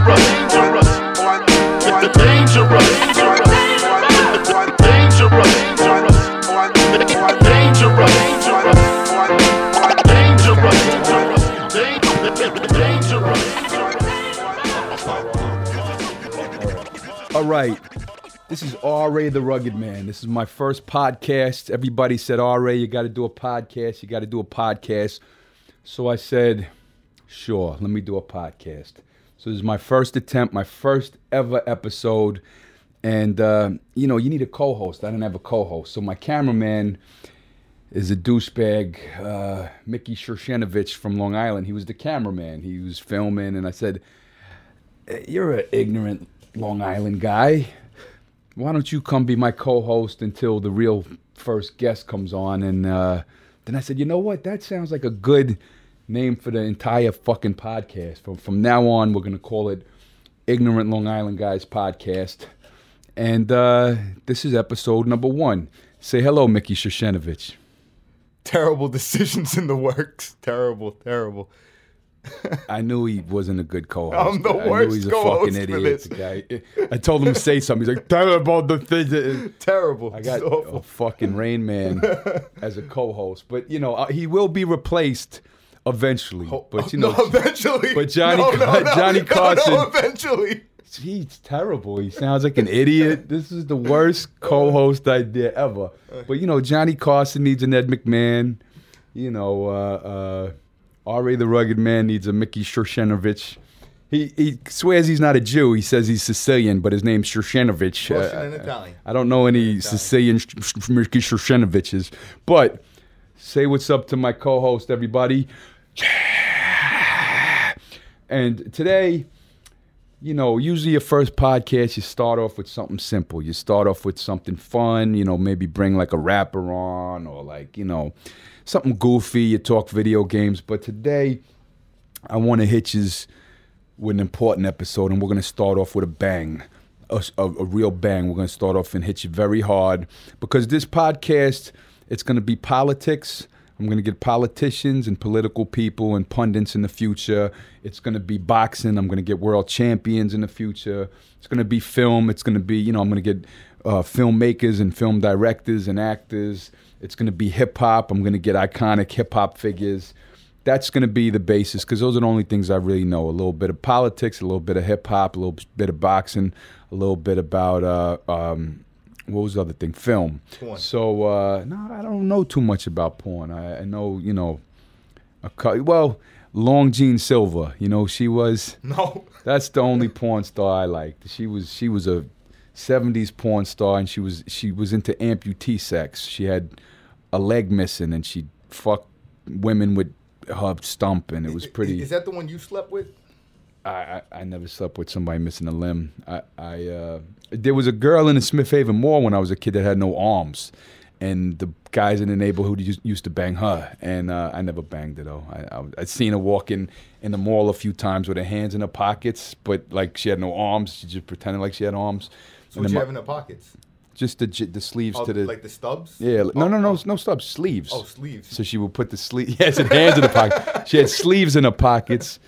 dangerous, dangerous, dangerous, All right. This is R.A. the Rugged Man. This is my first podcast. Everybody said, R.A., you got to do a podcast. You got to do a podcast. So I said, sure, let me do a podcast. So this is my first attempt, my first ever episode. And, uh, you know, you need a co host. I didn't have a co host. So my cameraman is a douchebag, uh, Mickey Shershenovich from Long Island. He was the cameraman. He was filming, and I said, "Eh, You're an ignorant Long Island guy. Why don't you come be my co host until the real first guest comes on? And uh, then I said, You know what? That sounds like a good name for the entire fucking podcast. From, from now on, we're going to call it Ignorant Long Island Guys Podcast. And uh, this is episode number one. Say hello, Mickey Shershenovich. terrible decisions in the works. Terrible, terrible. I knew he wasn't a good co-host. I'm the I knew worst he's a co-host fucking for idiot. this. the guy. I told him to say something. He's like, "Tell about the thing." that-" Terrible. I got a fucking Rain Man as a co-host, but you know uh, he will be replaced eventually. But you know, no, eventually. but Johnny no, no, Johnny Carson- No, eventually. he's terrible. He sounds like an idiot. This is the worst co-host idea ever. But you know, Johnny Carson needs an Ed McMahon. You know, uh, uh, R.A. the Rugged Man needs a Mickey Shershenovich. He, he swears he's not a Jew. He says he's Sicilian, but his name's Shershenovich. Russian Uh, and Italian. I don't know any Sicilian Sh- Sh- Mickey Shershenoviches. But say what's up to my co-host, everybody. And today, you know, usually your first podcast, you start off with something simple. You start off with something fun, you know, maybe bring like a rapper on or like, you know, something goofy. You talk video games. But today, I want to hit you with an important episode, and we're going to start off with a bang. A, a, a real bang. We're going to start off and hit you very hard because this podcast, it's going to be politics. I'm going to get politicians and political people and pundits in the future. It's going to be boxing. I'm going to get world champions in the future. It's going to be film. It's going to be, you know, I'm going to get uh, filmmakers and film directors and actors. It's going to be hip hop. I'm going to get iconic hip hop figures that's going to be the basis because those are the only things I really know. A little bit of politics, a little bit of hip hop, a little bit of boxing, a little bit about uh, um, what was the other thing? Film. Porn. So uh, no, I don't know too much about porn. I, I know you know, a well, Long Jeanne Silver. You know, she was. No. That's the only porn star I liked. She was she was a '70s porn star, and she was she was into amputee sex. She had a leg missing, and she fucked women with her stump, and it was pretty. Is that the one you slept with? I, I, never slept with somebody missing a limb. I, I uh, there was a girl in the Smith Haven Mall when I was a kid that had no arms, and the guys in the neighborhood used, used to bang her, and uh, I never banged her though. I, I I'd seen her walking in the mall a few times with her hands in her pockets, but like she had no arms. She just pretended like she had arms. So what you my- have in the pockets? just the the sleeves Oh, to the like the stubs? yeah. No, Oh, no, no, oh. no stubs. Sleeves. Oh, sleeves. So she would put the sleeve. Yes, and hands in the pocket. She had sleeves in her pockets.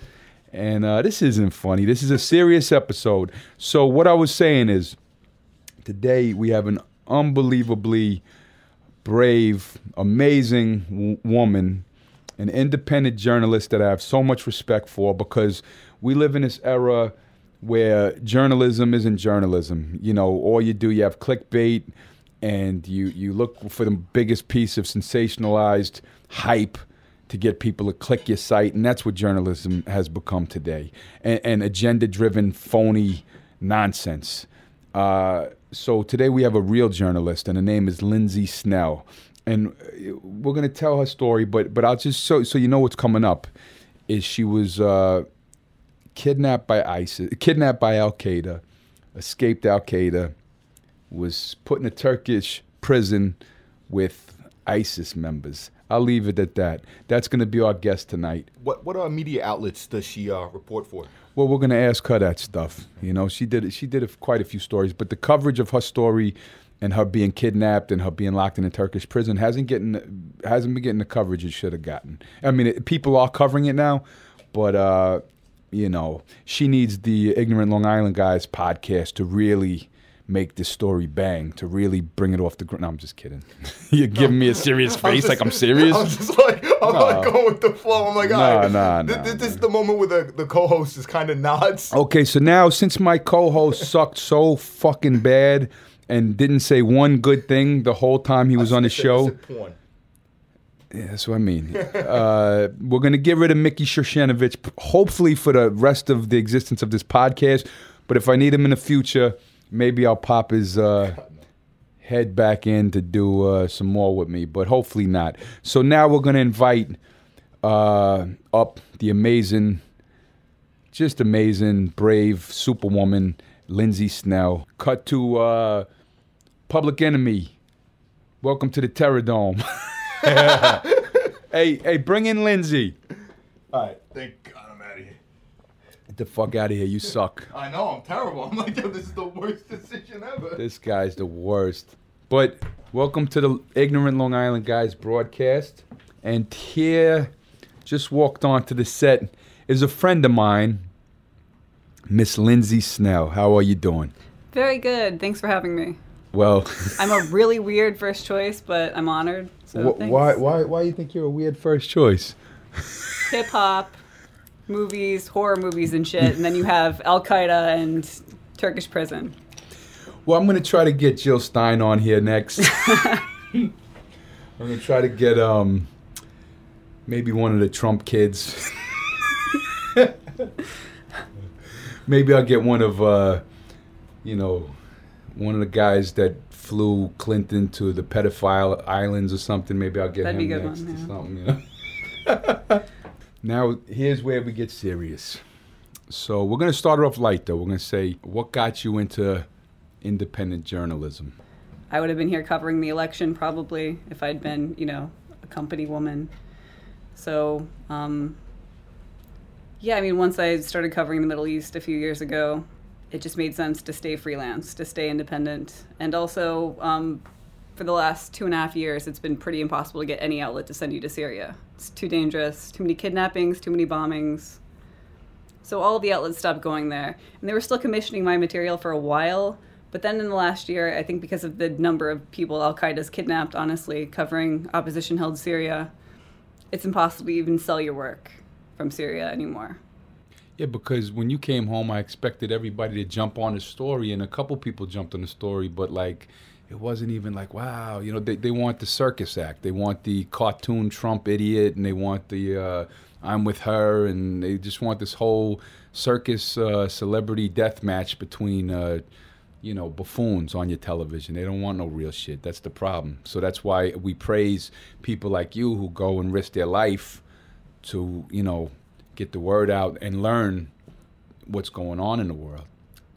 And uh, this isn't funny. This is a serious episode. So what I was saying is, today we have an unbelievably brave, amazing w- woman, an independent journalist that I have so much respect for because we live in this era where journalism isn't journalism. You know, all you do, you have clickbait and you, you look for the biggest piece of sensationalized hype to get people to click your site, and that's what journalism has become today and, and agenda driven, phony nonsense. Uh, so today we have a real journalist, and her name is Lindsey Snell, and uh, we're going to tell her story. But but I'll just so so you know what's coming up is she was uh, kidnapped by ISIS, kidnapped by Al Qaeda, escaped Al Qaeda, was put in a Turkish prison with ISIS members. I'll leave it at that. That's going to be our guest tonight. What what uh, media outlets does she uh, report for? Well, we're going to ask her that stuff. You know, she did she did quite a few stories, but the coverage of her story and her being kidnapped and her being locked in a Turkish prison hasn't getting hasn't been getting the coverage it should have gotten. I mean, it, people are covering it now, but uh, you know, she needs the Ignorant Long Island Guys podcast to really make this story bang, to really bring it off the ground. No, I'm just kidding. You're giving me a serious face, like I'm serious. I'm just like I'm like going with the flow. I'm like, No, all right, no, th- no, th- this is the moment where the, the co-host is kind of nods. Okay, so now since my co-host sucked so fucking bad and didn't say one good thing the whole time he was on the show, it's a porn. Yeah, that's what I mean. uh, we're gonna get rid of Mickey Shershenovich, p- hopefully for the rest of the existence of this podcast. But if I need him in the future, maybe I'll pop his uh, head back in to do uh, some more with me. But hopefully not. So now we're gonna invite uh, up the amazing, just amazing, brave superwoman Lindsey Snell. Cut to uh, Public Enemy. Welcome to the Terror Dome. hey, hey, bring in Lindsey. All right, thank God I'm out of here. Get the fuck out of here. You suck. I know I'm terrible. I'm like, yo, this is the worst decision ever. This guy's the worst. But welcome to the Ignorant Long Island Guys broadcast. And here, just walked onto the set, is a friend of mine, Miss Lindsey Snell. How are you doing? Very good. Thanks for having me. Well, I'm a really weird first choice, but I'm honored. So wh- thanks. why, why, why you think you're a weird first choice? Hip hop, movies, horror movies, and shit, and then you have Al Qaeda and Turkish prison. Well, I'm gonna try to get Jill Stein on here next. I'm gonna try to get um maybe one of the Trump kids. maybe I'll get one of uh you know one of the guys that flew Clinton to the pedophile islands or something. Maybe I'll get That'd him be good next one, or something. You know? now here's where we get serious. So we're gonna start off light though. We're gonna say what got you into independent journalism. I would have been here covering the election probably if I'd been, you know, a company woman. So, um, yeah, I mean, once I started covering the Middle East a few years ago, it just made sense to stay freelance, to stay independent. And also, um, for the last two and a half years, it's been pretty impossible to get any outlet to send you to Syria. It's too dangerous, too many kidnappings, too many bombings. So all the outlets stopped going there. And they were still commissioning my material for a while. But then in the last year, I think because of the number of people Al Qaeda's kidnapped, honestly, covering opposition held Syria, it's impossible to even sell your work from Syria anymore. Yeah, because when you came home, I expected everybody to jump on the story, and a couple people jumped on the story, but like, it wasn't even like, wow, you know, they, they want the circus act. They want the cartoon Trump idiot, and they want the uh, I'm with her, and they just want this whole circus uh, celebrity death match between, uh, you know, buffoons on your television. They don't want no real shit. That's the problem. So that's why we praise people like you who go and risk their life to, you know, get the word out and learn what's going on in the world.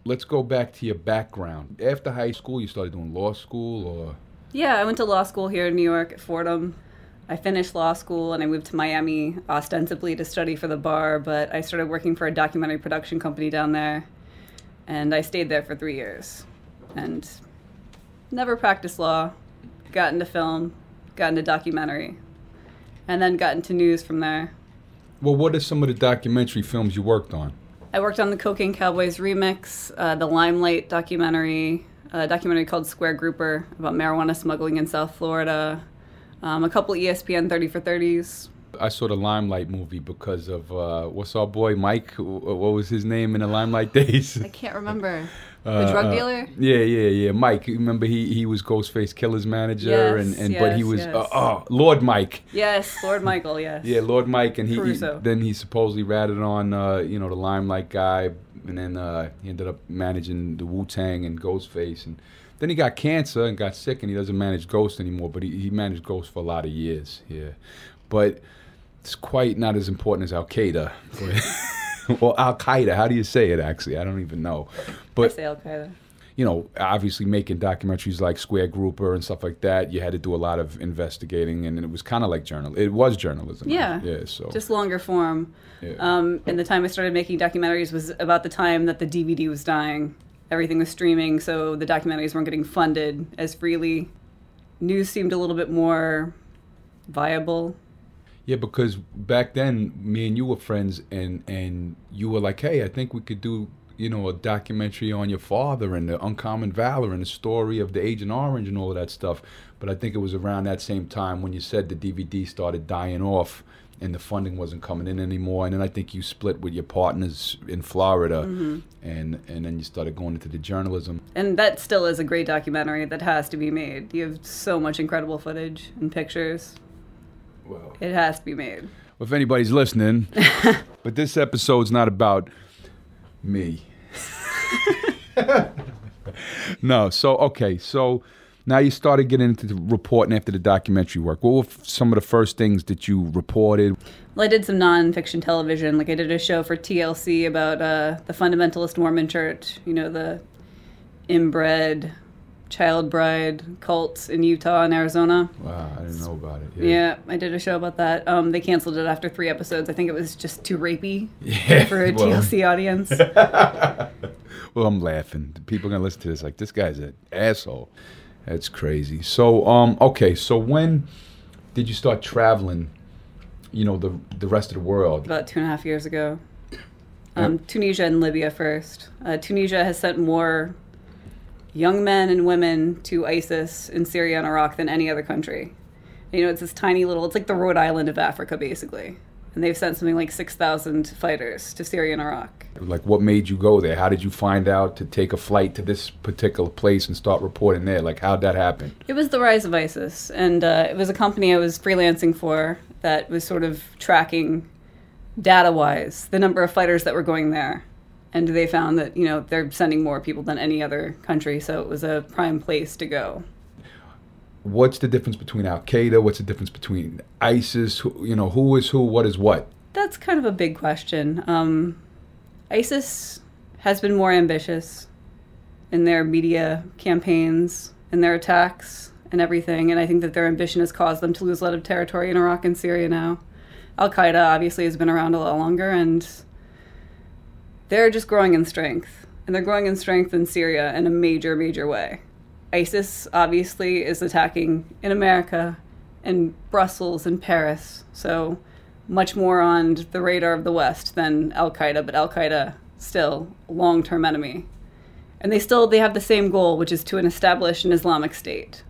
Let's go back to your background. After high school, you started doing law school, or Yeah, I went to law school here in New York at Fordham. I finished law school and I moved to Miami ostensibly to study for the bar, but I started working for a documentary production company down there. And I stayed there for three years. And never practiced law, got into film, got into documentary, and then got into news from there. well, what are some of the documentary films you worked on? I worked on the Cocaine Cowboys remix, uh, the Limelight documentary, a documentary called Square Grouper about marijuana smuggling in South Florida, um, a couple ESPN 30 for 30s. I saw the Limelight movie because of uh, what's our boy Mike? What was his name in the Limelight days? I can't remember. Uh, the drug uh, dealer? Yeah, yeah, yeah. Mike, remember he he was Ghostface Killah's manager, Yes, and, and but he was yes. uh, oh Lord Mike. Yes, Lord Michael, yes. Yeah, Lord Mike, and he, he then he supposedly ratted on uh, you know the Limelight guy, and then uh, he ended up managing the Wu Tang and Ghostface, and then he got cancer and got sick, and he doesn't manage Ghost anymore, but he, he managed Ghost for a lot of years. Yeah, but it's quite not as important as Al Qaeda, or Al Qaeda. How do you say it? Actually, I don't even know, I but say Al Qaeda. you know, obviously making documentaries like Square Grouper and stuff like that, you had to do a lot of investigating, and it was kind of like journal. It was journalism. Yeah. Yeah. So. Just longer form. yeah. Um, and the time I started making documentaries was about the time that the DVD was dying. Everything was streaming, so the documentaries weren't getting funded as freely. News seemed a little bit more viable. Yeah, because back then, me and you were friends, and and you were like, "Hey, I think we could do, you know, a documentary on your father and the uncommon valor and the story of the Agent Orange and all of that stuff." But I think it was around that same time when you said the DVD started dying off and the funding wasn't coming in anymore. And then I think you split with your partners in Florida, mm-hmm. and and then you started going into the journalism. And that still is a great documentary that has to be made. You have so much incredible footage and pictures. Well, It has to be made. if anybody's listening, but this episode's not about me. no, so okay, so now you started getting into the reporting after the documentary work. What were some of the first things that you reported? Well, I did some nonfiction television. Like I did a show for TLC about uh, the fundamentalist Mormon Church. You know the inbred child bride cults in Utah and Arizona. Wow, I didn't know about it. Yeah, I did a show about that. Um, they canceled it after three episodes. I think it was just too rapey Yeah, for a well, TLC audience. Well, I'm laughing. People are gonna listen to this like this guy's an asshole. That's crazy. So, um, okay, so when did you start traveling? You know, the the rest of the world. about two and a half years ago. Um, Tunisia and Libya first. Uh, Tunisia has sent more young men and women to ISIS in Syria and Iraq than any other country. You know, it's this tiny little, it's like the Rhode Island of Africa, basically. And they've sent something like 6,000 fighters to Syria and Iraq. Like, what made you go there? How did you find out to take a flight to this particular place and start reporting there? Like, how'd that happen? It was the rise of ISIS, and uh, it was a company I was freelancing for that was sort of tracking data wise the number of fighters that were going there. And they found that, you know, they're sending more people than any other country, so it was a prime place to go. What's the difference between Al Qaeda? What's the difference between ISIS? Who, you know, who is who? What is what? That's kind of a big question. Um, ISIS has been more ambitious in their media campaigns and their attacks and everything, and I think that their ambition has caused them to lose a lot of territory in Iraq and Syria now. Al Qaeda obviously has been around a lot longer, and they're just growing in strength. And they're growing in strength in Syria in a major, major way. ISIS obviously is attacking in America and Brussels and Paris, so much more on the radar of the West than Al Qaeda, but Al Qaeda still long-term enemy, and they still they have the same goal, which is to establish an Islamic state.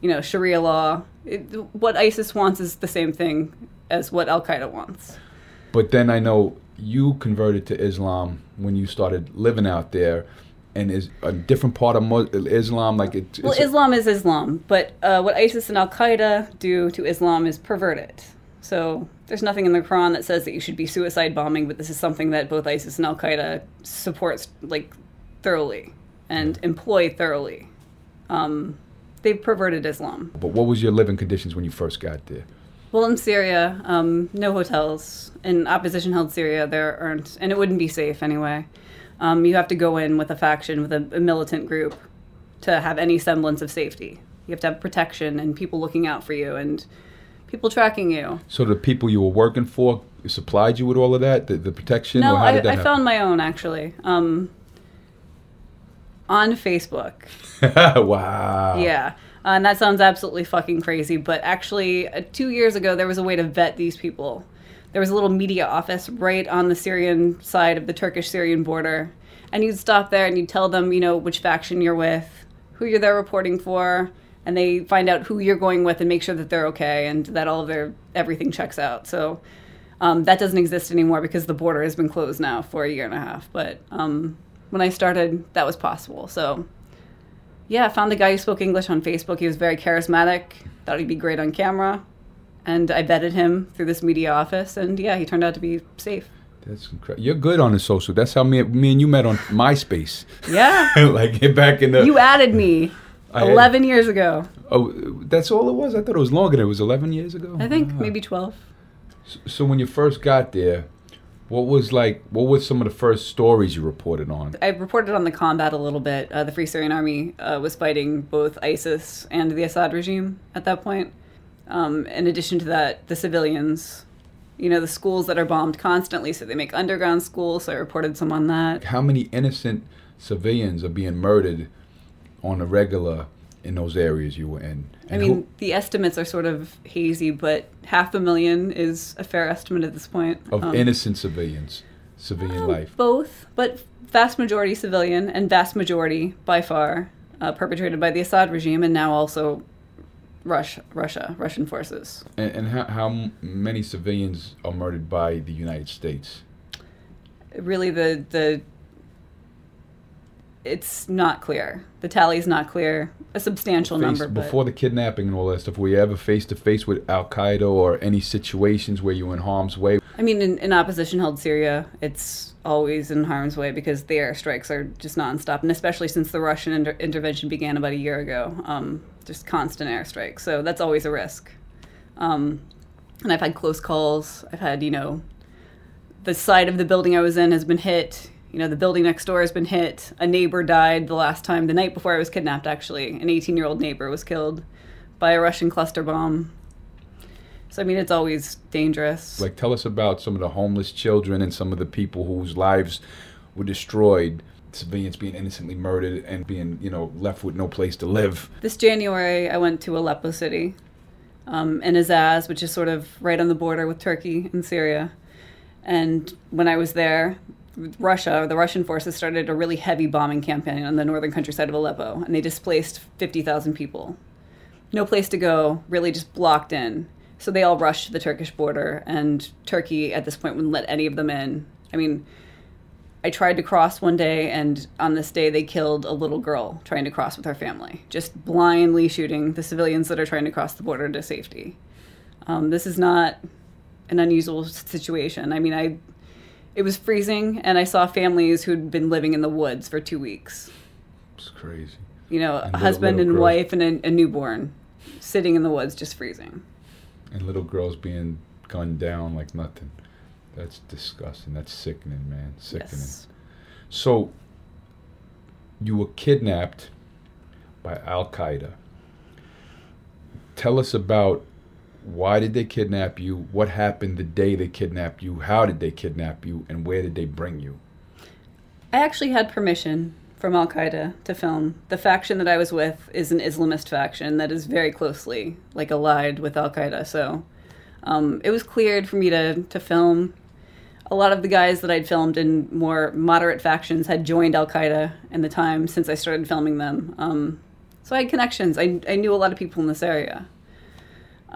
You know, Sharia law. It, what ISIS wants is the same thing as what Al Qaeda wants. But then I know you converted to Islam when you started living out there, and is a different part of Islam like it. Well, Islam is Islam, but uh, what ISIS and Al Qaeda do to Islam is pervert it. So there's nothing in the Quran that says that you should be suicide bombing, but this is something that both ISIS and Al Qaeda supports like thoroughly and employ thoroughly. Um, they've perverted Islam. But what was your living conditions when you first got there? Well, in Syria, um, no hotels. In opposition-held Syria, there aren't, and it wouldn't be safe anyway. Um, you have to go in with a faction, with a, a militant group, to have any semblance of safety. You have to have protection and people looking out for you and people tracking you. So the people you were working for supplied you with all of that, the, the protection. No, or how I, did that I found my own actually um, on Facebook. wow. Yeah. Uh, and that sounds absolutely fucking crazy, but actually, uh, two years ago, there was a way to vet these people. There was a little media office right on the Syrian side of the Turkish Syrian border. And you'd stop there and you'd tell them, you know, which faction you're with, who you're there reporting for, and they find out who you're going with and make sure that they're okay and that all of their everything checks out. So um, that doesn't exist anymore because the border has been closed now for a year and a half. But um, when I started, that was possible. So yeah, I found a guy who spoke English on Facebook. He was very charismatic. Thought he'd be great on camera. And I vetted him through this media office. And yeah, he turned out to be safe. That's incredible. You're good on the social. That's how me, me and you met on MySpace. Yeah. like back in the. you added me I- 11 years ago. oh, that's all it was. I thought it was longer. than It was 11 years ago. I think Wow. maybe 12. So when you first got there, what was like? What were some of the first stories you reported on? I reported on the combat a little bit. Uh, the Free Syrian Army uh, was fighting both ISIS and the Assad regime at that point. Um, in addition to that, the civilians, you know, the schools that are bombed constantly, so they make underground schools. So I reported some on that. How many innocent civilians are being murdered on a regular in those areas you were in? I mean, who- the estimates are sort of hazy, but half a million is a fair estimate at this point. of Um, innocent civilians, civilian um, life. Both, but vast majority civilian and vast majority by far uh, perpetrated by the Assad regime and now also Russia, Russia, Russian forces. And, and how, how many civilians are murdered by the United States? Really, the the it's not clear. The tally is not clear. A substantial Face- number, but before the kidnapping and all that stuff, were you ever face to face with Al Qaeda or any situations where you were in harm's way? I mean, in, in opposition held Syria, it's always in harm's way because the airstrikes are just nonstop, and especially since the Russian inter- intervention began about a year ago, um, just constant airstrikes. So that's always a risk. Um, and I've had close calls. I've had, you know, the side of the building I was in has been hit. You know, the building next door has been hit. A neighbor died the last time, the night before I was kidnapped, actually. An 18 year old neighbor was killed by a Russian cluster bomb. So, I mean, it's always dangerous. Like, tell us about some of the homeless children and some of the people whose lives were destroyed, civilians being innocently murdered and being, you know, left with no place to live. This January, I went to Aleppo City um, and Azaz, which is sort of right on the border with Turkey and Syria. And when I was there, Russia, the Russian forces started a really heavy bombing campaign on the northern countryside of Aleppo, and they displaced 50,000 people. No place to go, really just blocked in. So they all rushed to the Turkish border, and Turkey at this point wouldn't let any of them in. I mean, I tried to cross one day, and on this day, they killed a little girl trying to cross with her family, just blindly shooting the civilians that are trying to cross the border to safety. Um, this is not an unusual situation. I mean, I it was freezing, and I saw families who'd been living in the woods for two weeks. It's crazy. You know, And a little- husband little and girls. wife and a, a newborn sitting in the woods just freezing. And little girls being gunned down like nothing. That's disgusting. That's sickening, man. Sickening. Yes. So, you were kidnapped by Al Qaeda. Tell us about why did they kidnap you? What happened the day they kidnapped you? How did they kidnap you? And where did they bring you? I actually had permission from Al Qaeda to film. The faction that I was with is an Islamist faction that is very closely like allied with Al Qaeda. So um, it was cleared for me to to film. A lot of the guys that I'd filmed in more moderate factions had joined Al Qaeda in the time since I started filming them. Um, so I had connections. I, I knew a lot of people in this area,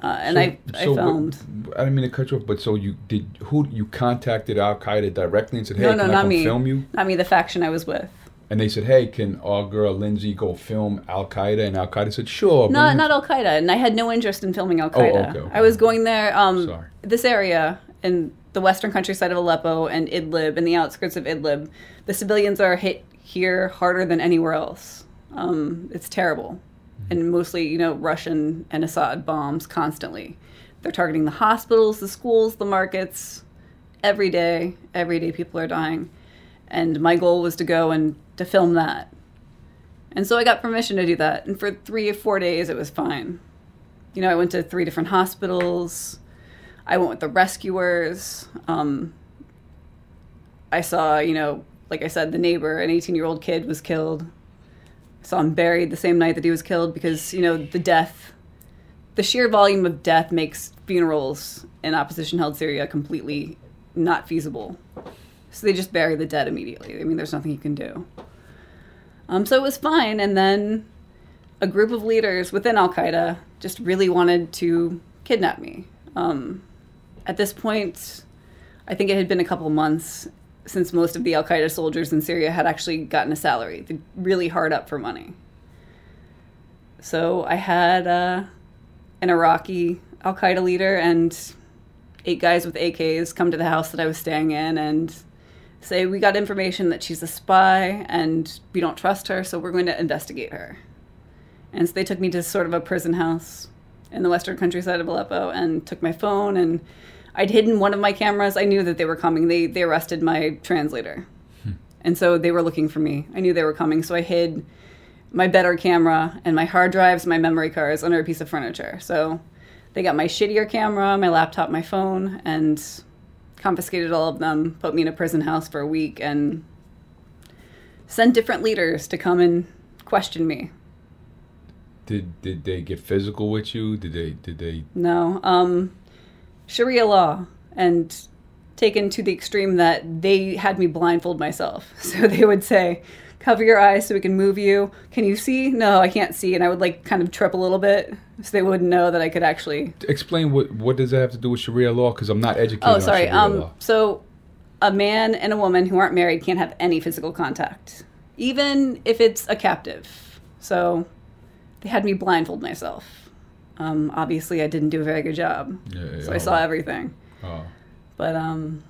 uh, and So- I I so what- filmed. I didn't mean to cut you off, but so you did? Who you contacted Al Qaeda directly and said, "Hey, no, can no, I not come me. film you?" Not me. The faction I was with. And they said, "Hey, can our girl Lindsey go film Al Qaeda?" And Al Qaeda said, "Sure." Not not. Al Qaeda, and I had no interest in filming Al Qaeda. okay, okay. I was going there. Um, Sorry. This area in the western countryside of Aleppo and Idlib, and the outskirts of Idlib, the civilians are hit here harder than anywhere else. Um, it's terrible, and mostly you know Russian and Assad bombs constantly. They're targeting the hospitals, the schools, the markets. Every day, every day, people are dying, and my goal was to go and to film that. And so I got permission to do that. And for three or four days, it was fine. You know, I went to three different hospitals. I went with the rescuers. Um, I saw, you know, like I said, the neighbor, an 18 year old kid, was killed. Saw him buried the same night that he was killed because, you know, the death, the sheer volume of death makes funerals in opposition held Syria completely not feasible. So they just bury the dead immediately. I mean, there's nothing you can do. Um, so it was fine. And then a group of leaders within Al Qaeda just really wanted to kidnap me. Um, at this point, I think it had been a couple months since most of the Al Qaeda soldiers in Syria had actually gotten a salary. They're really hard up for money. So I had uh, an Iraqi Al Qaeda leader and eight guys with AKs come to the house that I was staying in and say, We got information that she's a spy and we don't trust her, so we're going to investigate her. And so they took me to sort of a prison house in the western countryside of Aleppo and took my phone and I'd hidden one of my cameras. I knew that they were coming. They they arrested my translator. And so they were looking for me. I knew they were coming, so I hid my better camera and my hard drives, my memory cards under a piece of furniture. So they got my shittier camera, my laptop, my phone, and confiscated all of them, put me in a prison house for a week, and sent different leaders to come and question me. Did did they get physical with you? Did they did they? No. Um, Sharia law, and taken to the extreme that they had me blindfold myself. So they would say, "Cover your eyes so we can move you. Can you see? No, I can't see." And I would like kind of trip a little bit, so they wouldn't know that I could actually. Explain what what does that have to do with Sharia law? Because I'm not educated. Oh, on sorry. Um, law. so a man and a woman who aren't married can't have any physical contact, even if it's a captive. So they had me blindfold myself. Um, obviously, I didn't do a very good job, Yeah, so yeah, I saw everything. Oh. But um,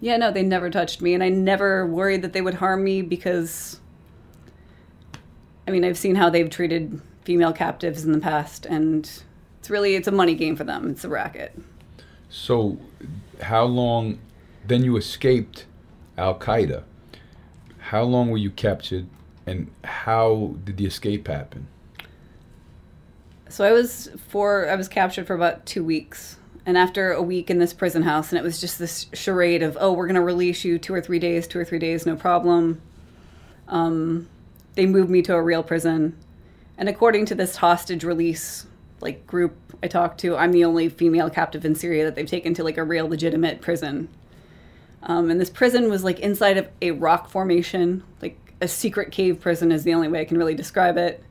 yeah, no, they never touched me, and I never worried that they would harm me because, I mean, I've seen how they've treated female captives in the past, and it's really it's a money game for them. It's a racket. So, how long? Then you escaped Al Qaeda. How long were you captured, and how did the escape happen? So I was for I was captured for about two weeks, and after a week in this prison house, and it was just this charade of oh we're gonna release you two or three days, two or three days, no problem. Um, they moved me to a real prison, and according to this hostage release like group I talked to, I'm the only female captive in Syria that they've taken to like a real legitimate prison. Um, and this prison was like inside of a rock formation, like a secret cave prison is the only way I can really describe it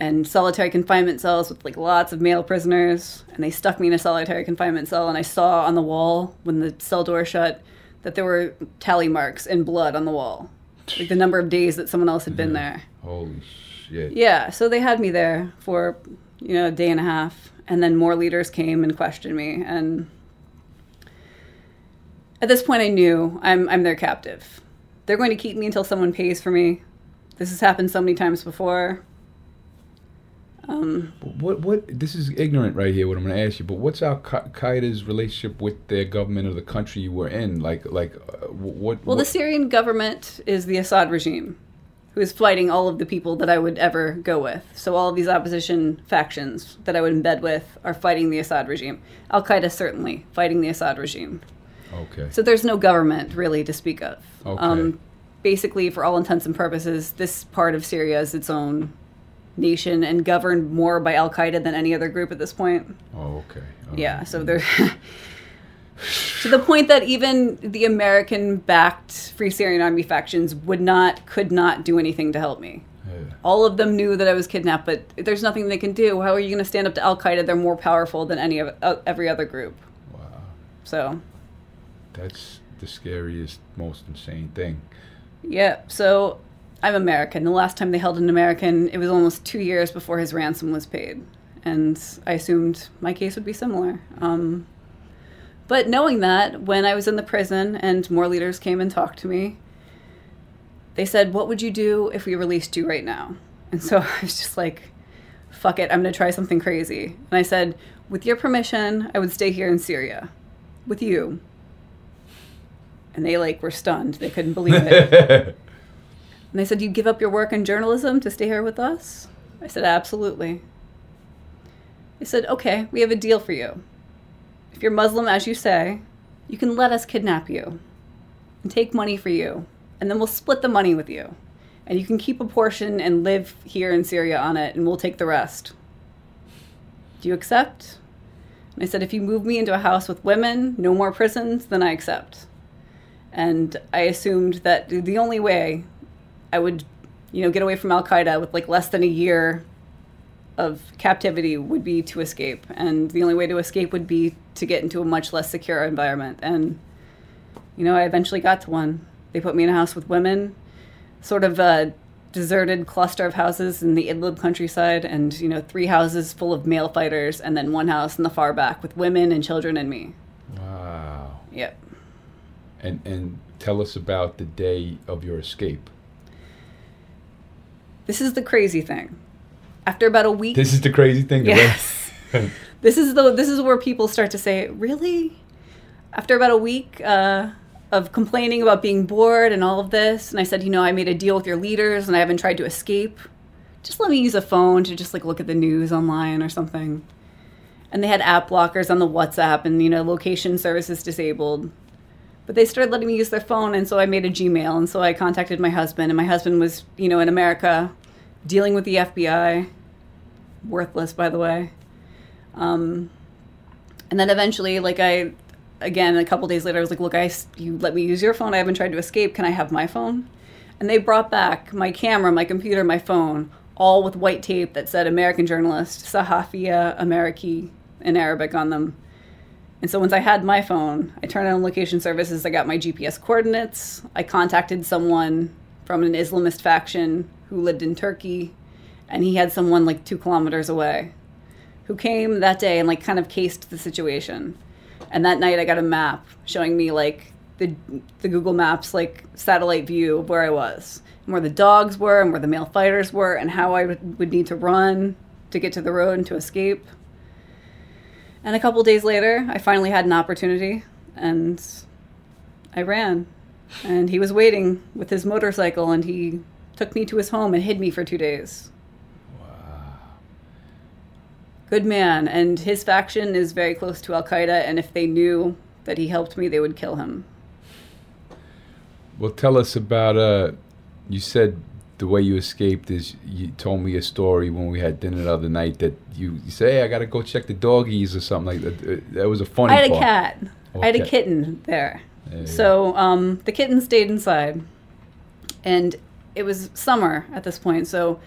and solitary confinement cells with like lots of male prisoners and they stuck me in a solitary confinement cell and i saw on the wall when the cell door shut that there were tally marks and blood on the wall like the number of days that someone else had been there. Holy shit! yeah so they had me there for you know a day and a half and then more leaders came and questioned me and at this point i knew i'm, I'm their captive. They're going to keep me until someone pays for me. This has happened so many times before um, What what? This is ignorant right here. What I'm going to ask you. But what's Al Qaeda's relationship with their government or the country you were in? Like like uh, what? Well, the Syrian government is the Assad regime, who is fighting all of the people that I would ever go with. So all of these opposition factions that I would embed with are fighting the Assad regime. Al Qaeda certainly fighting the Assad regime. okay. So there's no government really to speak of. Um, Okay. basically, for all intents and purposes, this part of Syria is its own nation and governed more by Al Qaeda than any other group at this point. oh, okay. All Yeah, so they're to the point that even the American-backed Free Syrian Army factions would not, could not do anything to help me. Yeah. All of them knew that I was kidnapped, but there's nothing they can do. How are you going to stand up to Al Qaeda? They're more powerful than any of uh, every other group. Wow. So That's the scariest, most insane thing. yeah, so I'm American. The last time they held an American, it was almost two years before his ransom was paid, and I assumed my case would be similar. Um, but knowing that, when I was in the prison and more leaders came and talked to me, they said, "What would you do if we released you right now?" And so I was just like, "Fuck it, I'm gonna try something crazy." And I said, "With your permission, I would stay here in Syria, with you." And they like were stunned; they couldn't believe it. And they said, You give up your work in journalism to stay here with us? I said, Absolutely. They said, Okay, we have a deal for you. If you're Muslim, as you say, you can let us kidnap you and take money for you, and then we'll split the money with you. And you can keep a portion and live here in Syria on it, and we'll take the rest. Do you accept? And I said, If you move me into a house with women, no more prisons, then I accept. And I assumed that the only way I would, you know, get away from Al Qaeda with like less than a year of captivity would be to escape, and the only way to escape would be to get into a much less secure environment. And you know, I eventually got to one. They put me in a house with women, sort of a deserted cluster of houses in the Idlib countryside, and you know, three houses full of male fighters, and then one house in the far back with women and children and me. Wow. Yep. And and tell us about the day of your escape. This is the crazy thing. After about a week, This is the crazy thing. Yes. this is the this is where people start to say, "Really?" After about a week uh, of complaining about being bored and all of this, and I said, "You know, I made a deal with your leaders, and I haven't tried to escape. Just let me use a phone to just like look at the news online or something." And they had app blockers on the WhatsApp, and you know, location services disabled. But they started letting me use their phone, and so I made a Gmail, and so I contacted my husband, and my husband was, you know, in America, dealing with the FBI, worthless, by the way. Um, and then eventually, like I, again, a couple days later, I was like, "Look, I you let me use your phone. I haven't tried to escape. Can I have my phone?" And they brought back my camera, my computer, my phone, all with white tape that said "American journalist, Sahafia Ameriki" in Arabic on them. And so once I had my phone, I turned on location services. I got my GPS coordinates. I contacted someone from an Islamist faction who lived in Turkey, and he had someone like two kilometers away who came that day and like kind of cased the situation. And that night I got a map showing me like the the Google Maps like satellite view of where I was and where the dogs were and where the male fighters were and how I would, would need to run to get to the road and to escape. And a couple days later, I finally had an opportunity and I ran. And he was waiting with his motorcycle and he took me to his home and hid me for two days. Good man. And his faction is very close to Al Qaeda. And if they knew that he helped me, they would kill him. Well, tell us about. Uh, you said the way you escaped is you told me a story when we had dinner the other night that you, you say, "Hey, I gotta go check the doggies" or something like that. Uh, That was a funny. I had a part. cat. I had a kitten there. Yeah. So um, the kitten stayed inside. And it was summer at this point. So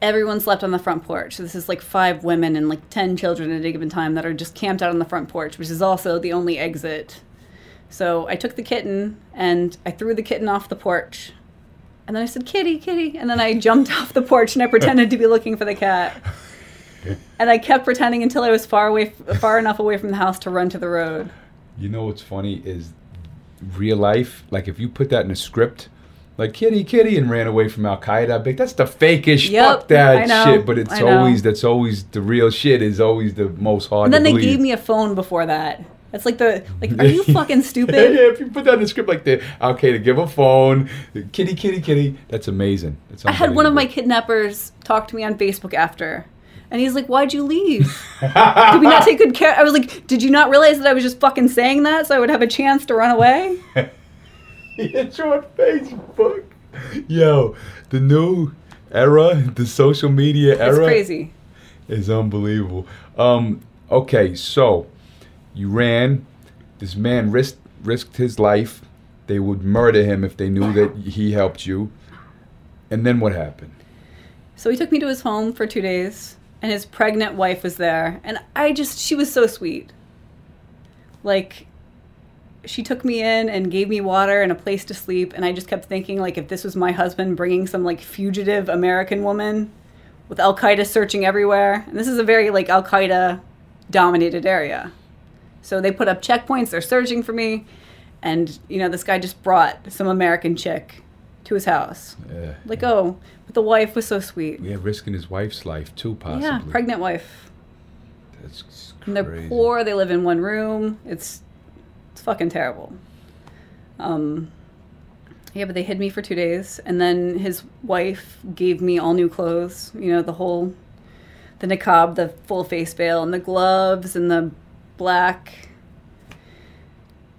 everyone slept on the front porch. So this is like five women and like 10 children at a given time that are just camped out on the front porch, which is also the only exit. So I took the kitten and I threw the kitten off the porch. And then I said, Kitty, kitty. And then I jumped off the porch and I pretended to be looking for the cat. And I kept pretending until I was far away, far enough away from the house to run to the road. You know what's funny is real life. Like if you put that in a script, like kitty, kitty, and ran away from Al Qaeda, like, that's the fakest. Yep, Fuck that know, shit. But it's always that's always the real shit. Is always the most hard. And then to they believe. gave me a phone before that. That's like the like. Are you fucking yeah, stupid? yeah, if you put that in the script like that, okay, to give a phone, kitty, kitty, kitty, that's amazing. That's I had one of my kidnappers talk to me on Facebook after, and he's like, "Why'd you leave? Did we not take good care?" I was like, "Did you not realize that I was just fucking saying that so I would have a chance to run away?" It's on Facebook. Yo, the new era, the social media It's era crazy. is unbelievable. Um, okay, so you ran. This man risked risked his life. They would murder him if they knew that he helped you. And then what happened? So he took me to his home for two days, and his pregnant wife was there, and I just she was so sweet. Like she took me in and gave me water and a place to sleep and i just kept thinking like if this was my husband bringing some like fugitive american woman with al-qaeda searching everywhere and this is a very like al-qaeda dominated area. So they put up checkpoints they're searching for me and you know this guy just brought some american chick to his house. Yeah. like oh but the wife was so sweet. Yeah, risking his wife's life too, possibly. yeah pregnant wife. That's and they're poor they live in one room it's it's fucking terrible. Um yeah but they hid me for two days and then his wife gave me all new clothes you know the whole the niqab the full face veil and the gloves and the black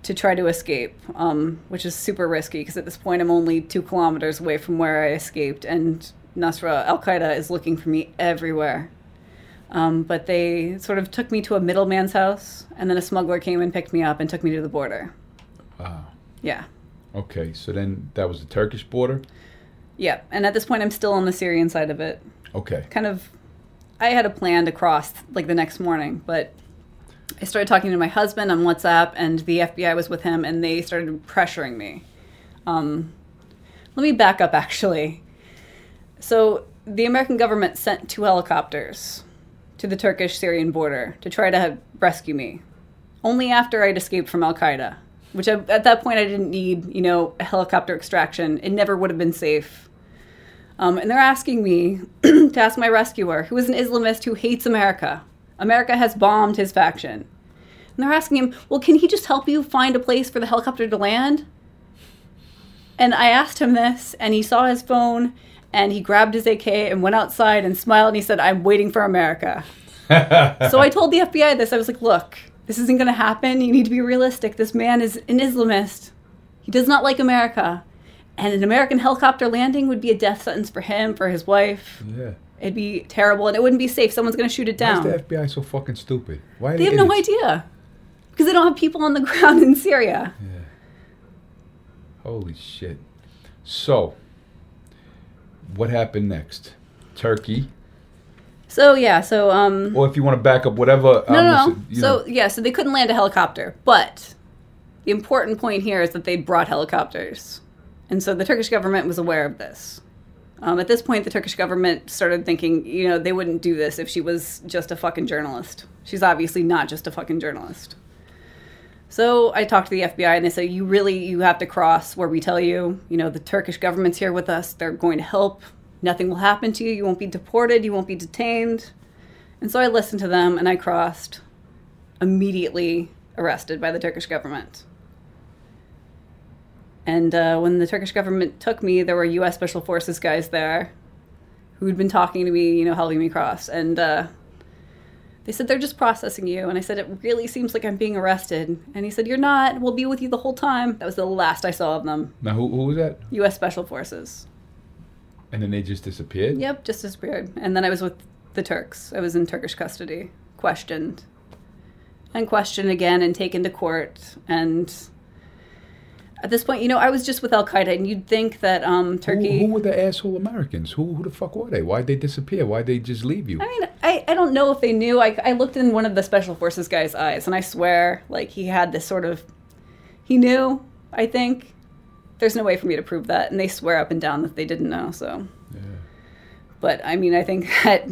to try to escape um, which is super risky because at this point i'm only two kilometers away from where i escaped and Nusra al-qaeda is looking for me everywhere um, but they sort of took me to a middleman's house, and then a smuggler came and picked me up and took me to the border. Wow. Yeah. Okay, so then that was the Turkish border? Yeah. And at this point, I'm still on the Syrian side of it. Okay. Kind of, I had a plan to cross like the next morning, but I started talking to my husband on WhatsApp, and the FBI was with him, and they started pressuring me. Um, let me back up actually. So, the American government sent two helicopters to the Turkish Syrian border to try to rescue me. Only after I'd escaped from Al Qaeda, which I, at that point I didn't need, you know, a helicopter extraction. It never would have been safe. Um, and they're asking me to ask my rescuer, who is an Islamist who hates America. America has bombed his faction. And they're asking him, well, can he just help you find a place for the helicopter to land? And I asked him this, and he saw his phone, and he grabbed his AK and went outside and smiled, and he said, I'm waiting for America. so I told the FBI this. I was like, look, this isn't going to happen. You need to be realistic. This man is an Islamist. He does not like America. And an American helicopter landing would be a death sentence for him, for his wife. Yeah. It'd be terrible, and it wouldn't be safe. Someone's going to shoot it down. Why is the FBI so fucking stupid? Why are They have no idea because they don't have people on the ground in Syria. Yeah. Holy shit. So, what happened next? Turkey, So yeah, so um, or if you want to back up, whatever. no, um, no, this- no. So know, yeah, so they couldn't land a helicopter, but the important point here is that they brought helicopters, and so the Turkish government was aware of this. Um, at this point, the Turkish government started thinking, you know, they wouldn't do this if she was just a fucking journalist. She's obviously not just a fucking journalist. So I talked to the FBI and they say, you really, you have to cross where we tell you, you know, the Turkish government's here with us. They're going to help. Nothing will happen to you. You won't be deported. You won't be detained. And so I listened to them and I crossed, immediately arrested by the Turkish government. And uh, when the Turkish government took me, there were U.S. Special Forces guys there who'd been talking to me, you know, helping me cross. And uh, they said, they're just processing you. And I said, it really seems like I'm being arrested. And he said, you're not. We'll be with you the whole time. That was the last I saw of them. now who, who was that? U.S. Special Forces. And then they just disappeared. Yep, just disappeared. And then I was with the Turks. I was in Turkish custody, questioned, and questioned again, and taken to court. And at this point, you know, I was just with Al Qaeda, and you'd think that um, Turkey. who were the asshole Americans? Who, who the fuck were they? Why'd they disappear? Why'd they just leave you? I mean, I, I don't know if they knew. I, I looked in one of the special forces guy's eyes, and I swear, like, he had this sort of. He knew, I think. There's no way for me to prove that, and they swear up and down that they didn't know, so. Yeah. But I mean, I think that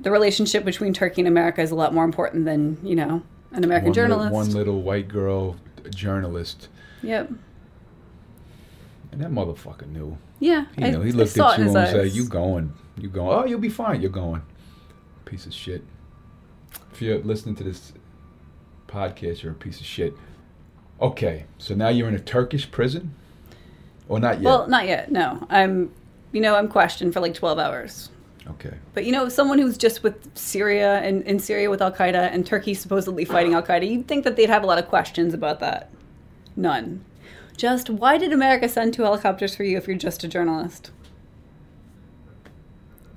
the relationship between Turkey and America is a lot more important than, you know, an American one, li- journalist. one little white girl journalist. Yep. And that motherfucker knew. Yeah. He I- He looked at you and said, eyes. "You going? You going? Oh, you'll be fine. You're going." Piece of shit. If you're listening to this podcast, you're a piece of shit. Okay, so now you're in a Turkish prison, or not yet? Well, not yet. No. I'm, you know, I'm questioned for like 12 hours. okay. But, you know, someone who's just with Syria and in Syria with Al Qaeda and Turkey supposedly fighting Al Qaeda, you'd think that they'd have a lot of questions about that. None. Just why did America send two helicopters for you if you're just a journalist?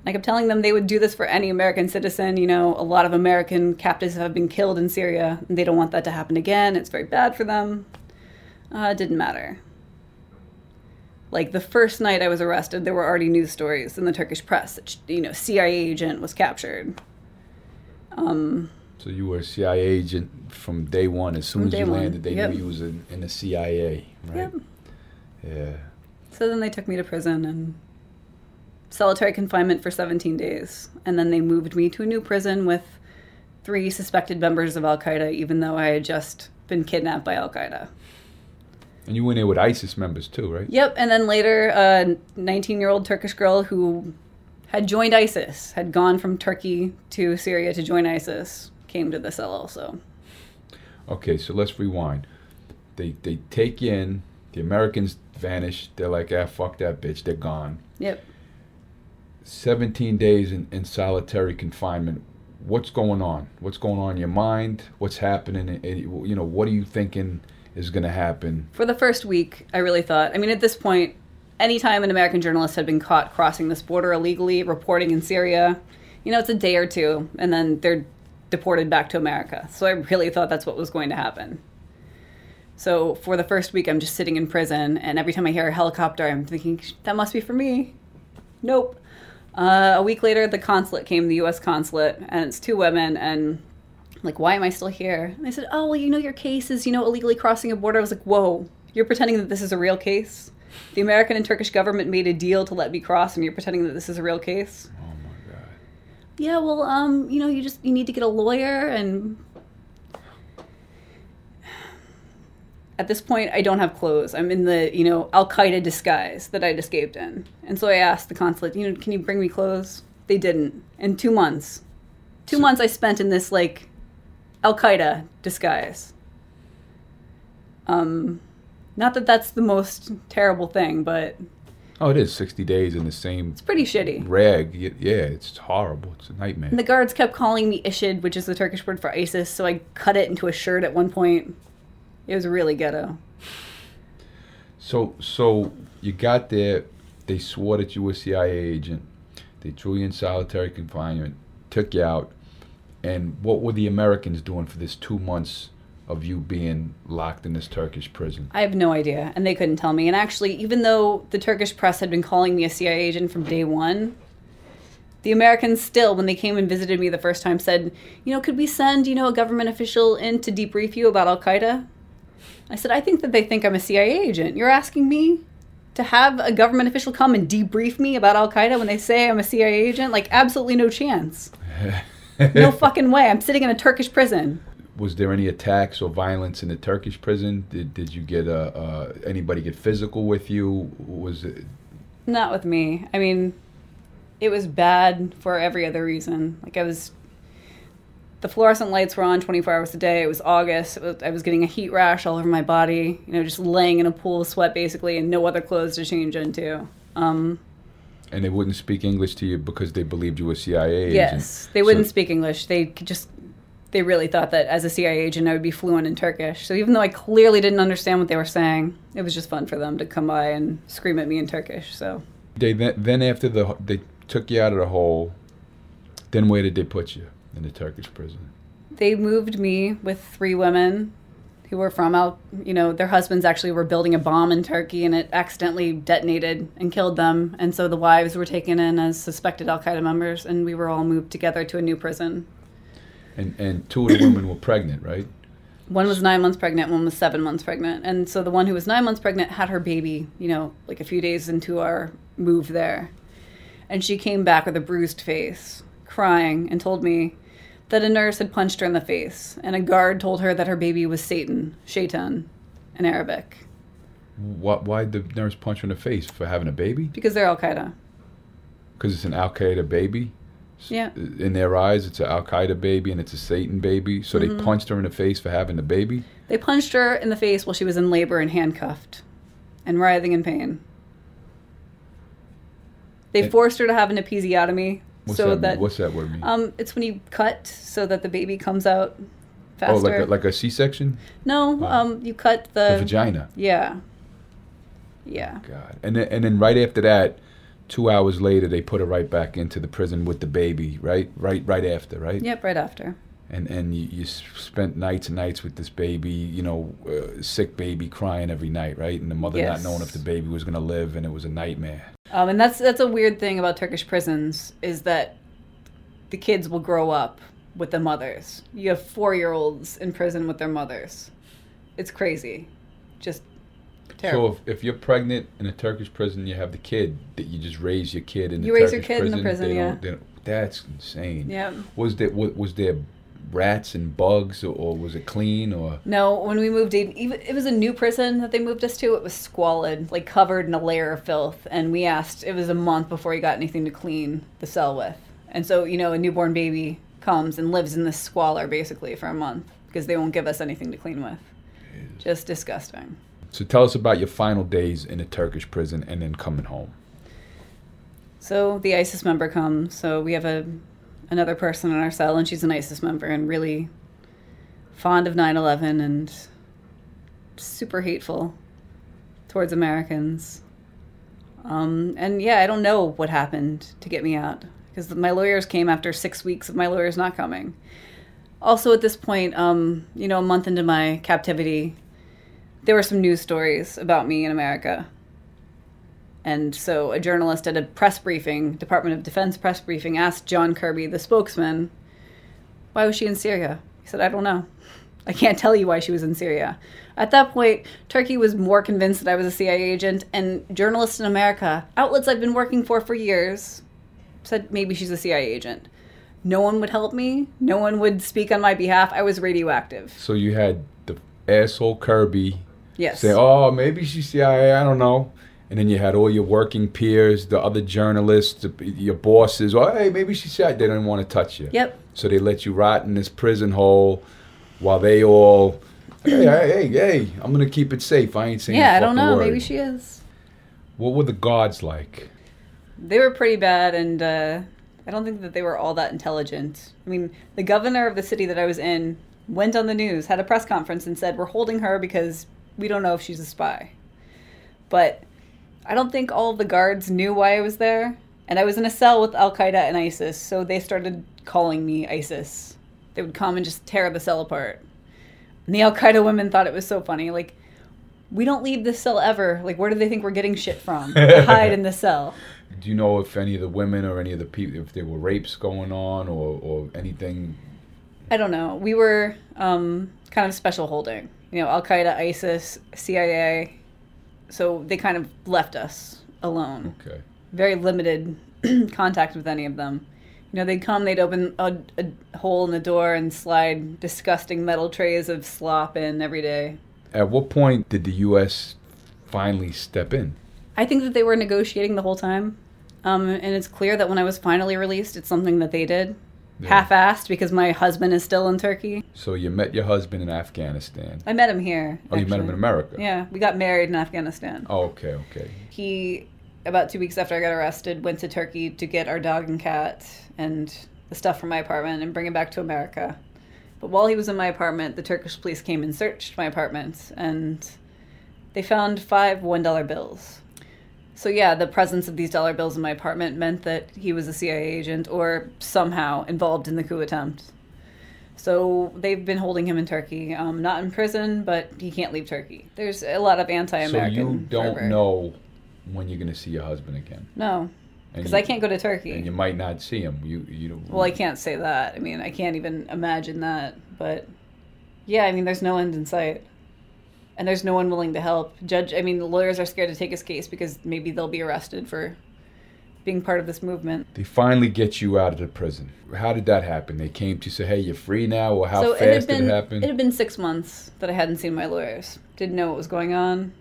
I kept telling them they would do this for any American citizen. You know, a lot of American captives have been killed in Syria, and they don't want that to happen again. It's very bad for them. Uh, it didn't matter. Like the first night I was arrested, there were already news stories in the Turkish press that you know CIA agent was captured. Um, So you were a CIA agent from day one. As soon From as you one, landed, they yep. knew you was in, in the CIA, right? Yep. Yeah. So then they took me to prison and solitary confinement for 17 days. And then they moved me to a new prison with three suspected members of Al Qaeda, even though I had just been kidnapped by Al Qaeda. And you went there with ISIS members too, right? Yep. And then later, a 19 year old Turkish girl who had joined ISIS, had gone from Turkey to Syria to join ISIS, came to the cell also. Okay, so let's rewind. They they take in. The Americans vanish. They're like, ah, fuck that bitch. They're gone. Yep. 17 days in, in solitary confinement. What's going on? What's going on in your mind? What's happening? You know, what are you thinking is going to happen? For the first week, I really thought, I mean, at this point, anytime an American journalist had been caught crossing this border illegally, reporting in Syria, you know, it's a day or two, and then they're deported back to America. So I really thought that's what was going to happen. So for the first week, I'm just sitting in prison, and every time I hear a helicopter, I'm thinking, that must be for me. Nope. Uh, a week later, the consulate came, the U.S. consulate, and it's two women, and like, why am I still here? And they said, oh, well, you know, your case is, you know, illegally crossing a border. I was like, whoa, you're pretending that this is a real case? The American and Turkish government made a deal to let me cross, and you're pretending that this is a real case? Yeah, well, um, you know, you just you need to get a lawyer, and at this point, I don't have clothes. I'm in the you know Al Qaeda disguise that I'd escaped in, and so I asked the consulate, you know, can you bring me clothes? They didn't. In two months, two months I spent in this like Al Qaeda disguise. Um, not that that's the most terrible thing, but Oh, it is 60 days in the same it's pretty shitty. rag. Yeah, it's horrible. It's a nightmare. And the guards kept calling me Ishid, which is the Turkish word for ISIS, so I cut it into a shirt at one point. It was really ghetto. So, so you got there. They swore that you were a CIA agent. They threw you in solitary confinement, took you out. And what were the Americans doing for this two months of you being locked in this Turkish prison? I have no idea, and they couldn't tell me. And actually, even though the Turkish press had been calling me a CIA agent from day one, the Americans still, when they came and visited me the first time, said, "You know, could we send you know a government official in to debrief you about Al Qaeda?" I said, "I think that they think I'm a CIA agent. You're asking me to have a government official come and debrief me about Al Qaeda when they say I'm a CIA agent? Like, absolutely no chance. no fucking way. I'm sitting in a Turkish prison." Was there any attacks or violence in the Turkish prison? Did, did you get uh, uh, anybody get physical with you? Was it Not with me. I mean, it was bad for every other reason. Like I was, the fluorescent lights were on 24 hours a day. It was August. It was, I was getting a heat rash all over my body. You know, just laying in a pool of sweat basically, and no other clothes to change into. Um, and they wouldn't speak English to you because they believed you were a CIA agent? yes, they wouldn't So- speak English. They could just. They really thought that as a CIA agent, I would be fluent in Turkish. So even though I clearly didn't understand what they were saying, it was just fun for them to come by and scream at me in Turkish. So They then, then after the they took you out of the hole, then where did they put you in the Turkish prison? they moved me with three women who were from out you know their husbands actually were building a bomb in turkey and it accidentally detonated and killed them and so the wives were taken in as suspected al-qaeda members and we were all moved together to a new prison And and two of the women were pregnant, right? one was nine months pregnant one was seven months pregnant and so the one who was nine months pregnant had her baby you know like a few days into our move there and she came back with a bruised face crying and told me that a nurse had punched her in the face and a guard told her that her baby was satan shaitan in arabic Why why'd the nurse punch her in the face for having a baby? because they're al-qaeda Because it's an Al Qaeda baby. Yeah. In their eyes, it's an Al Qaeda baby and it's a Satan baby. So Mm-hmm. they punched her in the face for having the baby. they punched her in the face while she was in labor and handcuffed and writhing in pain they And- forced her to have an episiotomy What's so that? that? What's that word mean? Um, it's when you cut so that the baby comes out faster. oh, like a, like a C-section, no, Oh. um, you cut the, the vagina. Yeah. Yeah. God. And then, and then right after that, two hours later, they put her right back into the prison with the baby. Right, right, right after, right. Yep. Right after. And and you, you spent nights and nights with this baby, you know, uh, sick baby crying every night, right? And the mother Yes. not knowing if the baby was gonna live, and it was a nightmare. Um, and that's that's a weird thing about Turkish prisons is that the kids will grow up with the mothers. You have four year olds in prison with their mothers. It's crazy. Just terrible. So if, if you're pregnant in a Turkish prison, you have the kid that you just raise your kid in the prison. You raise your Turkish kid in the prison, they yeah. don't- they don't- that's insane. yeah. Was there was, was there rats and bugs, or, or was it clean, or No, when we moved in, even it was a new prison that they moved us to. It was squalid, like covered in a layer of filth. And we asked, it was a month before he got anything to clean the cell with. And so, you know, a newborn baby comes and lives in this squalor basically for a month because they won't give us anything to clean with. Just disgusting. So tell us about your final days in a Turkish prison and then coming home. So the ISIS member comes. So we have a another person in our cell, and she's an ISIS member and really fond of 9/11 and super hateful towards Americans. Um, and yeah, I don't know what happened to get me out because my lawyers came after six weeks of my lawyers not coming. Also, at this point, um, you know, a month into my captivity, there were some news stories about me in America. And so a journalist at a press briefing, Department of Defense press briefing, asked John Kirby, the spokesman, why was she in Syria? He said, I don't know. I can't tell you why she was in Syria. At that point, Turkey was more convinced that I was a CIA agent, and journalists in America, outlets I've been working for for years, said maybe she's a CIA agent. No one would help me. No one would speak on my behalf. I was radioactive. So you had the asshole Kirby Yes. say, "Oh, maybe she's CIA. I don't know." And then you had all your working peers, the other journalists, the, your bosses. Oh, hey, maybe she's CIA. They didn't want to touch you. Yep. So they let you rot in this prison hole, while they all, hey, hey, hey, hey, I'm gonna keep it safe. I ain't saying. Yeah, I don't know. word." Maybe she is. What were the guards like? They were pretty bad, and uh, I don't think that they were all that intelligent. I mean, the governor of the city that I was in went on the news, had a press conference, and said, We're holding her because we don't know if she's a spy. But I don't think all the guards knew why I was there. And I was in a cell with Al Qaeda and ISIS, so they started calling me ISIS. They would come and just tear the cell apart. And the Al Qaeda women thought it was so funny. Like, we don't leave this cell ever. Like, where do they think we're getting shit from? Hide in the cell. Do you know if any of the women or any of the people, if there were rapes going on or, or anything? I don't know. We were um, kind of special holding. You know, Al Qaeda, ISIS, CIA. So they kind of left us alone. Okay. Very limited contact with any of them. You know, they'd come, they'd open a, a hole in the door and slide disgusting metal trays of slop in every day. At what point did the U.S. finally step in? I think that they were negotiating the whole time. Um, and it's clear that when I was finally released, it's something that they did. Yeah. Half assed because my husband is still in Turkey. So you met your husband in Afghanistan. I met him here. Oh, you met him in America. Yeah, we got married in Afghanistan. Oh, okay, okay. He, about two weeks after I got arrested, went to Turkey to get our dog and cat and the stuff from my apartment and bring it back to America. But while he was in my apartment, the Turkish police came and searched my apartment and they found five $1 bills. So, yeah, the presence of these dollar bills in my apartment meant that he was a CIA agent or somehow involved in the coup attempt. So they've been holding him in Turkey, um, not in prison, but he can't leave Turkey. There's a lot of anti-American. So you don't fervor. know when you're going to see your husband again. No, because I can't go to Turkey. And you might not see him. You you don't. well, I can't say that. I mean, I can't even imagine that. But yeah, I mean, there's no end in sight, and there's no one willing to help. Judge, I mean, the lawyers are scared to take his case because maybe they'll be arrested for being part of this movement. They finally get you out of the prison. How did that happen? They came to say, "Hey, you're free now," or how so fast it had been did it happen? it had been six months that I hadn't seen my lawyers. Didn't know what was going on.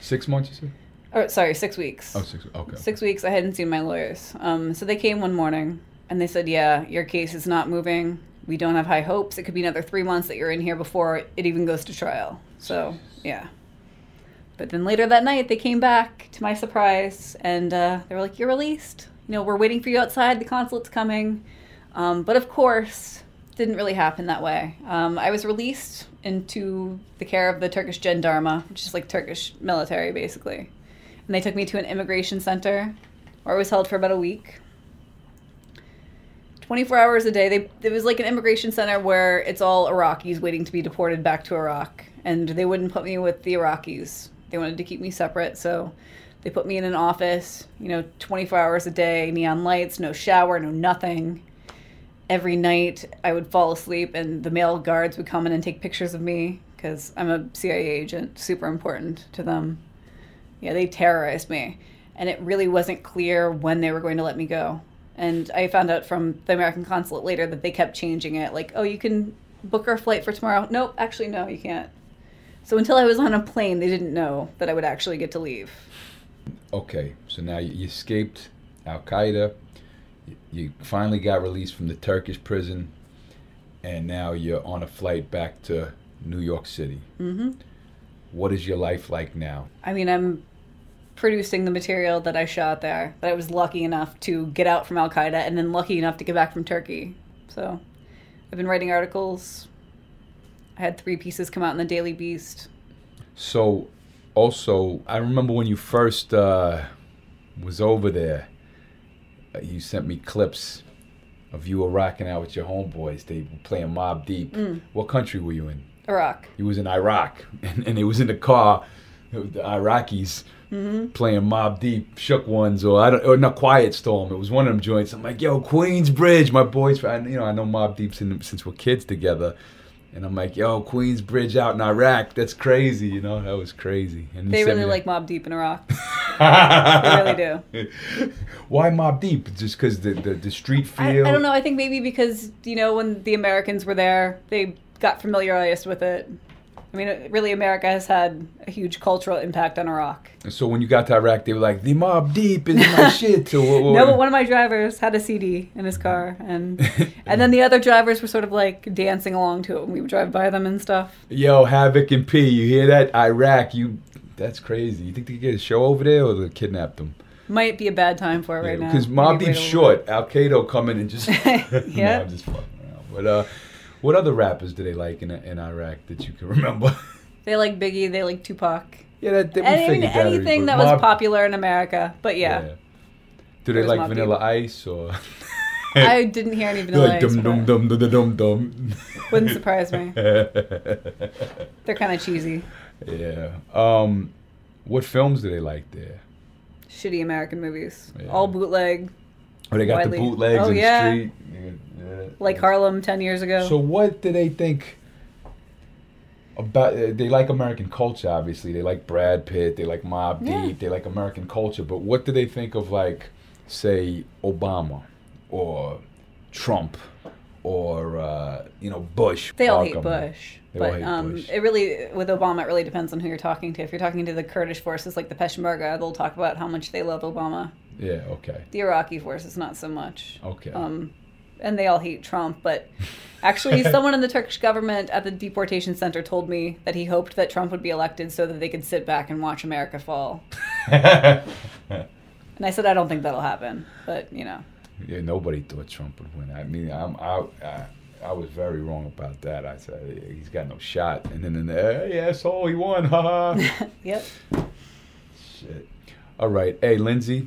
Six months, you said? Or sorry, six weeks. Oh, six. Okay. Six weeks, I hadn't seen my lawyers. Um, so they came one morning and they said, Yeah, your case is not moving. We don't have high hopes. It could be another three months that you're in here before it even goes to trial. So, yeah. But then later that night, they came back to my surprise and uh, they were like, You're released. You know, we're waiting for you outside. The consulate's coming. Um, but of course, didn't really happen that way. Um, I was released into the care of the Turkish Gendarma, which is like Turkish military, basically and they took me to an immigration center where I was held for about a week. 24 hours a day. They it was like an immigration center where it's all Iraqis waiting to be deported back to Iraq, and they wouldn't put me with the Iraqis. They wanted to keep me separate, so they put me in an office. You know, 24 hours a day, neon lights, no shower, no nothing. Every night I would fall asleep, and the male guards would come in and take pictures of me because I'm a CIA agent, super important to them. Yeah, they terrorized me. And it really wasn't clear when they were going to let me go. And I found out from the American consulate later that they kept changing it. Like, oh, you can book our flight for tomorrow. Nope, actually, no, you can't. So until I was on a plane, they didn't know that I would actually get to leave. Okay, so now you, escaped Al Qaeda. You, finally got released from the Turkish prison, and now you're on a flight back to New York City. hmm What is your life like now? I mean, I'm producing the material that I shot there, that I was lucky enough to get out from Al Qaeda and then lucky enough to get back from Turkey. So I've been writing articles. I had three pieces come out in the Daily Beast. So, also, I remember when you first uh, was over there, uh, you sent me clips of you were rocking out with your homeboys. They were playing Mobb Deep. What country were you in? Iraq. He was in Iraq, and, and it was in the car. The Iraqis playing Mobb Deep, Shook Ones, or I don't, or not Quiet Storm. It was one of them joints. I'm like, yo, Queensbridge, my boys. I, you know, I know Mobb Deep since, since we're kids together, and I'm like, yo, Queensbridge out in Iraq. That's crazy. You know, that was crazy. And They really like Mobb Deep in Iraq. They really do. Why Mobb Deep? Just because the, the the street I, feel. I don't know. I think maybe because, you know, when the Americans were there, they got familiarized with it. I mean, really, America has had a huge cultural impact on Iraq. So when you got to Iraq, they were like, the Mobb Deep is my shit. So what, what- No, but one of my drivers had a CD in his car, and and then the other drivers were sort of like dancing along to it when we would drive by them and stuff. Yo, Havoc and P, you hear that? Iraq, you. That's crazy. You think they could get a show over there, or they kidnap them? Might be a bad time for it right now. Because Mobb Deep's short. Al Qaeda come in and just. Yeah. no, I'm just fucking around. But uh, what other rappers do they like in in Iraq that you can remember? They like Biggie. They like Tupac. Yeah, that, that Any, figured that anything that was popular in America. But yeah, Do they like Vanilla Deep. Ice or I didn't hear any Vanilla like Ice. dum dum dum dum dum dum? Wouldn't surprise me. They're kind of cheesy, yeah. Um, what films do they like there? shitty American movies. Yeah. All bootleg, Oh, they got Widely- the bootlegs Oh, in yeah. the street. Yeah, like Harlem ten years ago. So what do they think about? Uh, they like American culture, obviously. They like Brad Pitt. They like Mobb Deep. They like American culture. But what do they think of like, say, Obama or Trump or uh, you know Bush? They all hate Bush. They all but hate um, Bush. it really, with Obama, it really depends on who you're talking to. If you're talking to the Kurdish forces like the Peshmerga, they'll talk about how much they love Obama. Yeah. Okay. The Iraqi forces, not so much. Okay. Um, and they all hate Trump. But actually, someone in the Turkish government at the deportation center told me that he hoped that Trump would be elected so that they could sit back and watch America fall. And I said, I don't think that'll happen. But, you know. Yeah, nobody thought Trump would win. I mean, I'm, I, I, I was very wrong about that. I said he's got no shot, and then in there, hey, asshole, he won, haha. Yep. Shit. All right, hey Lindsey,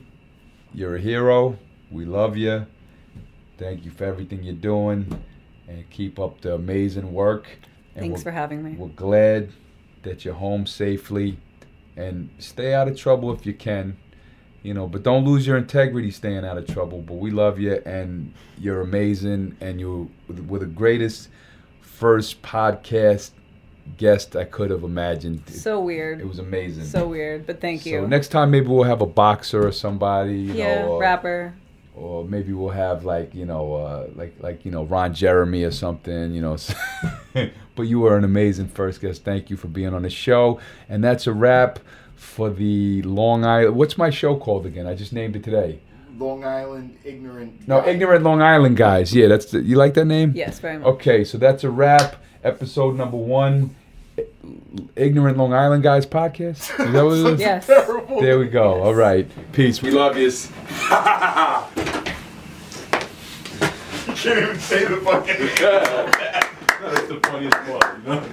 you're a hero. We love you. Thank you for everything you're doing, and keep up the amazing work. And Thanks for having me. We're glad that you're home safely, and stay out of trouble if you can. You know, but don't lose your integrity staying out of trouble. But we love you, and you're amazing, and you were the greatest first podcast guest I could have imagined. So weird. It was amazing. So weird. But thank you. So next time maybe we'll have a boxer or somebody, you yeah, know, or, rapper. or maybe we'll have like you know, uh, like like you know Ron Jeremy or something, you know. but you were an amazing first guest. Thank you for being on the show, and that's a wrap for the Long Island. What's my show called again? I just named it today. Long Island ignorant. No, guy. Ignorant Long Island guys. Yeah, that's the, you like that name? Yes, very much. Okay, so that's a wrap. Episode number one, Ignorant Long Island guys podcast. Is that what it is? Yes. Terrible. There we go. Yes. All right. Peace. We love yous. You can't even say the fucking. That's the funniest part, you know?